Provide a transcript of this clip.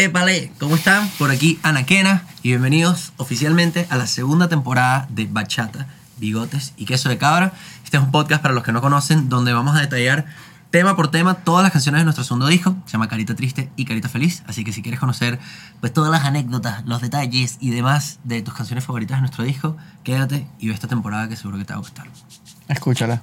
Épale, ¿cómo están? Por aquí Anaquena y bienvenidos oficialmente a la segunda temporada de Bachata, Bigotes y Queso de Cabra. Este es un podcast para los que no conocen donde vamos a detallar tema por tema todas las canciones de nuestro segundo disco. Se llama Carita Triste y Carita Feliz. Así que si quieres conocer pues todas las anécdotas, los detalles y demás de tus canciones favoritas de nuestro disco, quédate y ve esta temporada que seguro que te va a gustar. Escúchala.